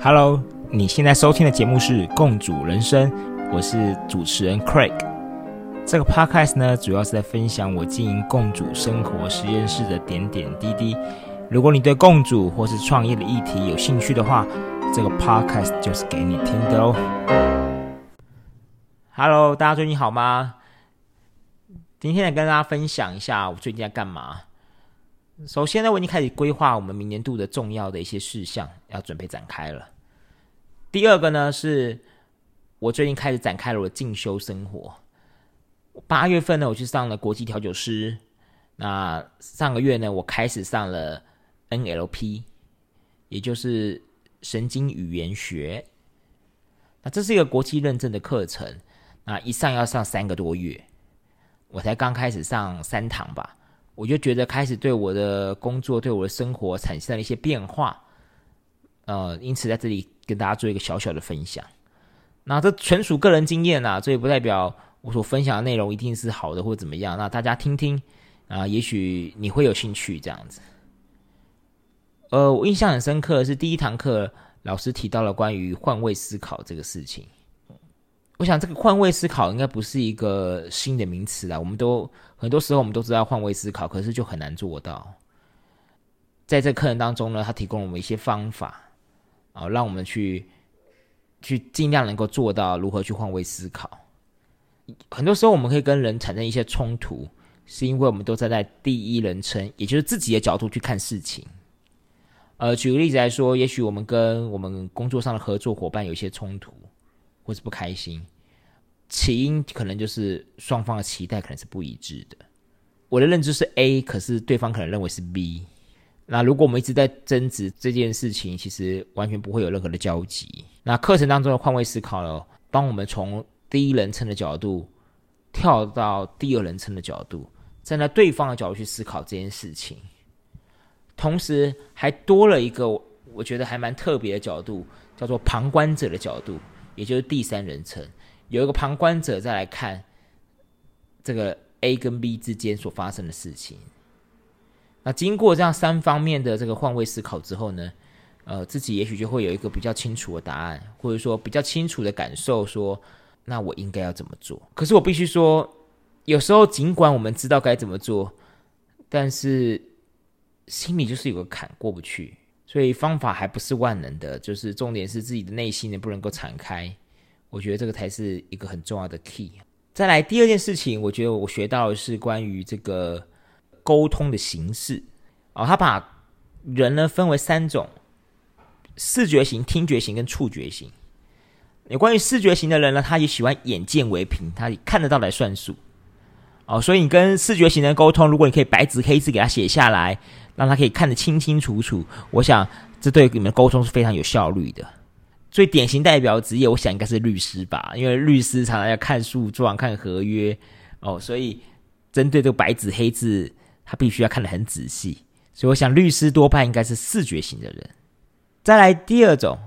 Hello，你现在收听的节目是《共主人生》，我是主持人 Craig。这个 Podcast 呢，主要是在分享我经营共主生活实验室的点点滴滴。如果你对共主或是创业的议题有兴趣的话，这个 Podcast 就是给你听的哦。Hello，大家最近好吗？今天来跟大家分享一下我最近在干嘛。首先呢，我已经开始规划我们明年度的重要的一些事项，要准备展开了。第二个呢，是我最近开始展开了我的进修生活。八月份呢，我去上了国际调酒师。那上个月呢，我开始上了 NLP，也就是神经语言学。那这是一个国际认证的课程。那一上要上三个多月，我才刚开始上三堂吧。我就觉得开始对我的工作、对我的生活产生了一些变化，呃，因此在这里跟大家做一个小小的分享。那这纯属个人经验呐，这也不代表我所分享的内容一定是好的或怎么样。那大家听听啊，也许你会有兴趣这样子。呃，我印象很深刻的是第一堂课老师提到了关于换位思考这个事情。我想这个换位思考应该不是一个新的名词啦，我们都很多时候我们都知道换位思考，可是就很难做到。在这课程当中呢，他提供了我们一些方法啊，让我们去去尽量能够做到如何去换位思考。很多时候我们可以跟人产生一些冲突，是因为我们都站在第一人称，也就是自己的角度去看事情。呃，举个例子来说，也许我们跟我们工作上的合作伙伴有一些冲突，或是不开心。起因可能就是双方的期待可能是不一致的。我的认知是 A，可是对方可能认为是 B。那如果我们一直在争执这件事情，其实完全不会有任何的交集。那课程当中的换位思考呢，帮我们从第一人称的角度跳到第二人称的角度，站在对方的角度去思考这件事情，同时还多了一个我觉得还蛮特别的角度，叫做旁观者的角度，也就是第三人称。有一个旁观者再来看这个 A 跟 B 之间所发生的事情，那经过这样三方面的这个换位思考之后呢，呃，自己也许就会有一个比较清楚的答案，或者说比较清楚的感受，说那我应该要怎么做？可是我必须说，有时候尽管我们知道该怎么做，但是心里就是有个坎过不去，所以方法还不是万能的，就是重点是自己的内心呢不能够敞开。我觉得这个才是一个很重要的 key。再来第二件事情，我觉得我学到的是关于这个沟通的形式。哦，他把人呢分为三种：视觉型、听觉型跟触觉型。有关于视觉型的人呢，他也喜欢眼见为凭，他看得到来算数。哦，所以你跟视觉型的沟通，如果你可以白纸黑字给他写下来，让他可以看得清清楚楚，我想这对你们沟通是非常有效率的。最典型代表职业，我想应该是律师吧，因为律师常常要看诉状、看合约哦，所以针对这个白纸黑字，他必须要看得很仔细。所以我想，律师多半应该是视觉型的人。再来第二种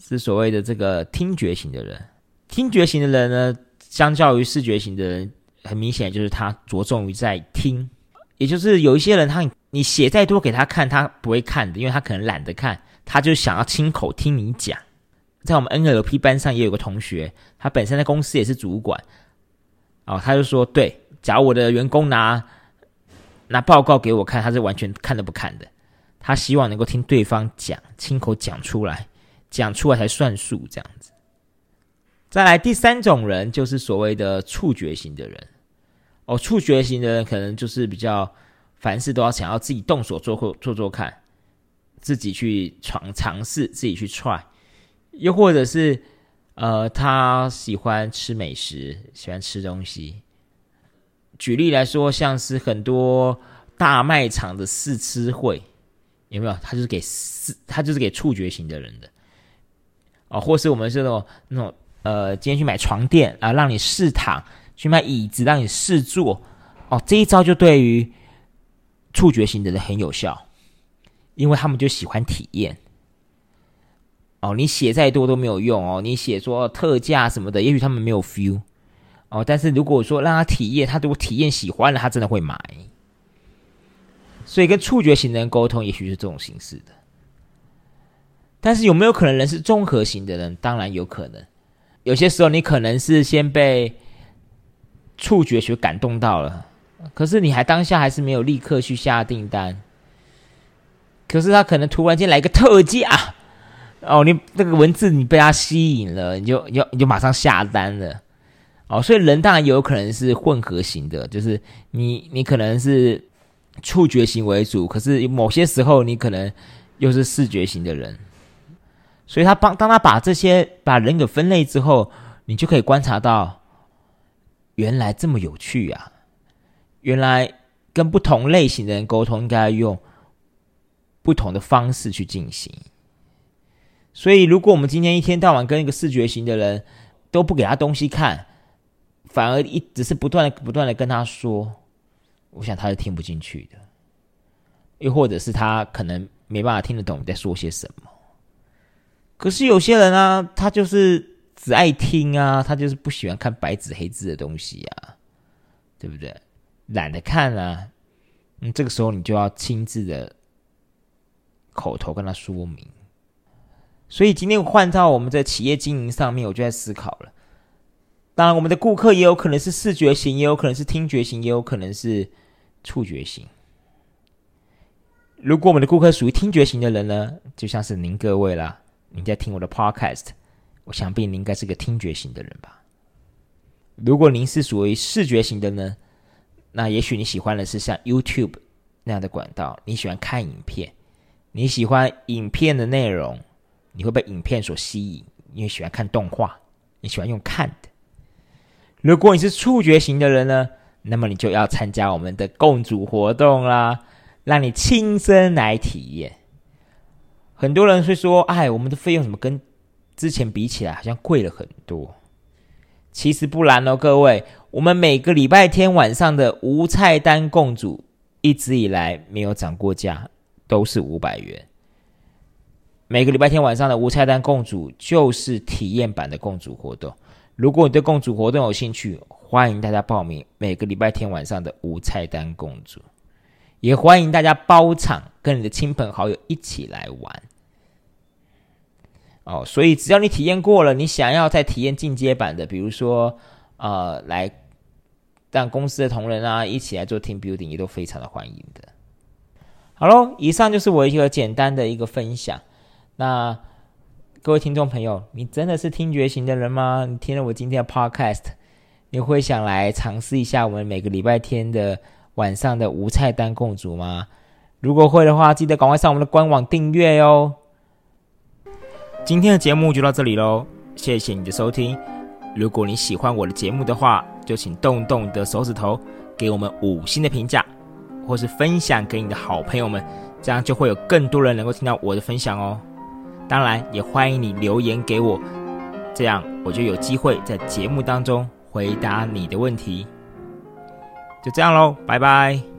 是所谓的这个听觉型的人。听觉型的人呢，相较于视觉型的人，很明显就是他着重于在听，也就是有一些人，他你写再多给他看，他不会看的，因为他可能懒得看，他就想要亲口听你讲。在我们 NLP 班上也有个同学，他本身在公司也是主管，哦，他就说，对，假如我的员工拿拿报告给我看，他是完全看都不看的，他希望能够听对方讲，亲口讲出来，讲出来才算数，这样子。再来第三种人就是所谓的触觉型的人，哦，触觉型的人可能就是比较凡事都要想要自己动手做做做看，自己去闯尝试，自己去 try。又或者是，呃，他喜欢吃美食，喜欢吃东西。举例来说，像是很多大卖场的试吃会，有没有？他就是给试，他就是给触觉型的人的。哦，或是我们这种那种，呃，今天去买床垫啊，让你试躺；去买椅子，让你试坐。哦，这一招就对于触觉型的人很有效，因为他们就喜欢体验。哦，你写再多都没有用哦。你写说特价什么的，也许他们没有 feel 哦。但是如果说让他体验，他如果体验喜欢了，他真的会买。所以跟触觉型的人沟通，也许是这种形式的。但是有没有可能人是综合型的人？当然有可能。有些时候你可能是先被触觉学感动到了，可是你还当下还是没有立刻去下订单。可是他可能突然间来个特价，哦，你那个文字你被他吸引了，你就你就你就马上下单了。哦，所以人当然有可能是混合型的，就是你你可能是触觉型为主，可是某些时候你可能又是视觉型的人。所以他帮当他把这些把人给分类之后，你就可以观察到，原来这么有趣啊！原来跟不同类型的人沟通，应该用不同的方式去进行。所以，如果我们今天一天到晚跟一个视觉型的人都不给他东西看，反而一只是不断的不断的跟他说，我想他是听不进去的，又或者是他可能没办法听得懂你在说些什么。可是有些人啊，他就是只爱听啊，他就是不喜欢看白纸黑字的东西啊，对不对？懒得看啊，嗯，这个时候你就要亲自的口头跟他说明。所以今天换到我们在企业经营上面，我就在思考了。当然，我们的顾客也有可能是视觉型，也有可能是听觉型，也有可能是触觉型。如果我们的顾客属于听觉型的人呢，就像是您各位啦。你在听我的 podcast，我想必您应该是个听觉型的人吧？如果您是属于视觉型的呢？那也许你喜欢的是像 YouTube 那样的管道，你喜欢看影片，你喜欢影片的内容，你会被影片所吸引，因为喜欢看动画，你喜欢用看的。如果你是触觉型的人呢？那么你就要参加我们的共主活动啦，让你亲身来体验。很多人会说：“哎，我们的费用怎么跟之前比起来好像贵了很多？”其实不然哦，各位，我们每个礼拜天晚上的无菜单共煮一直以来没有涨过价，都是五百元。每个礼拜天晚上的无菜单共煮就是体验版的共煮活动。如果你对共煮活动有兴趣，欢迎大家报名每个礼拜天晚上的无菜单共煮。也欢迎大家包场，跟你的亲朋好友一起来玩。哦，所以只要你体验过了，你想要再体验进阶版的，比如说，呃，来让公司的同仁啊一起来做 team building，也都非常的欢迎的。好喽，以上就是我一个简单的一个分享。那各位听众朋友，你真的是听觉型的人吗？你听了我今天的 podcast，你会想来尝试一下我们每个礼拜天的？晚上的无菜单共煮吗？如果会的话，记得赶快上我们的官网订阅哟。今天的节目就到这里喽，谢谢你的收听。如果你喜欢我的节目的话，就请动动你的手指头，给我们五星的评价，或是分享给你的好朋友们，这样就会有更多人能够听到我的分享哦。当然，也欢迎你留言给我，这样我就有机会在节目当中回答你的问题。就这样喽，拜拜。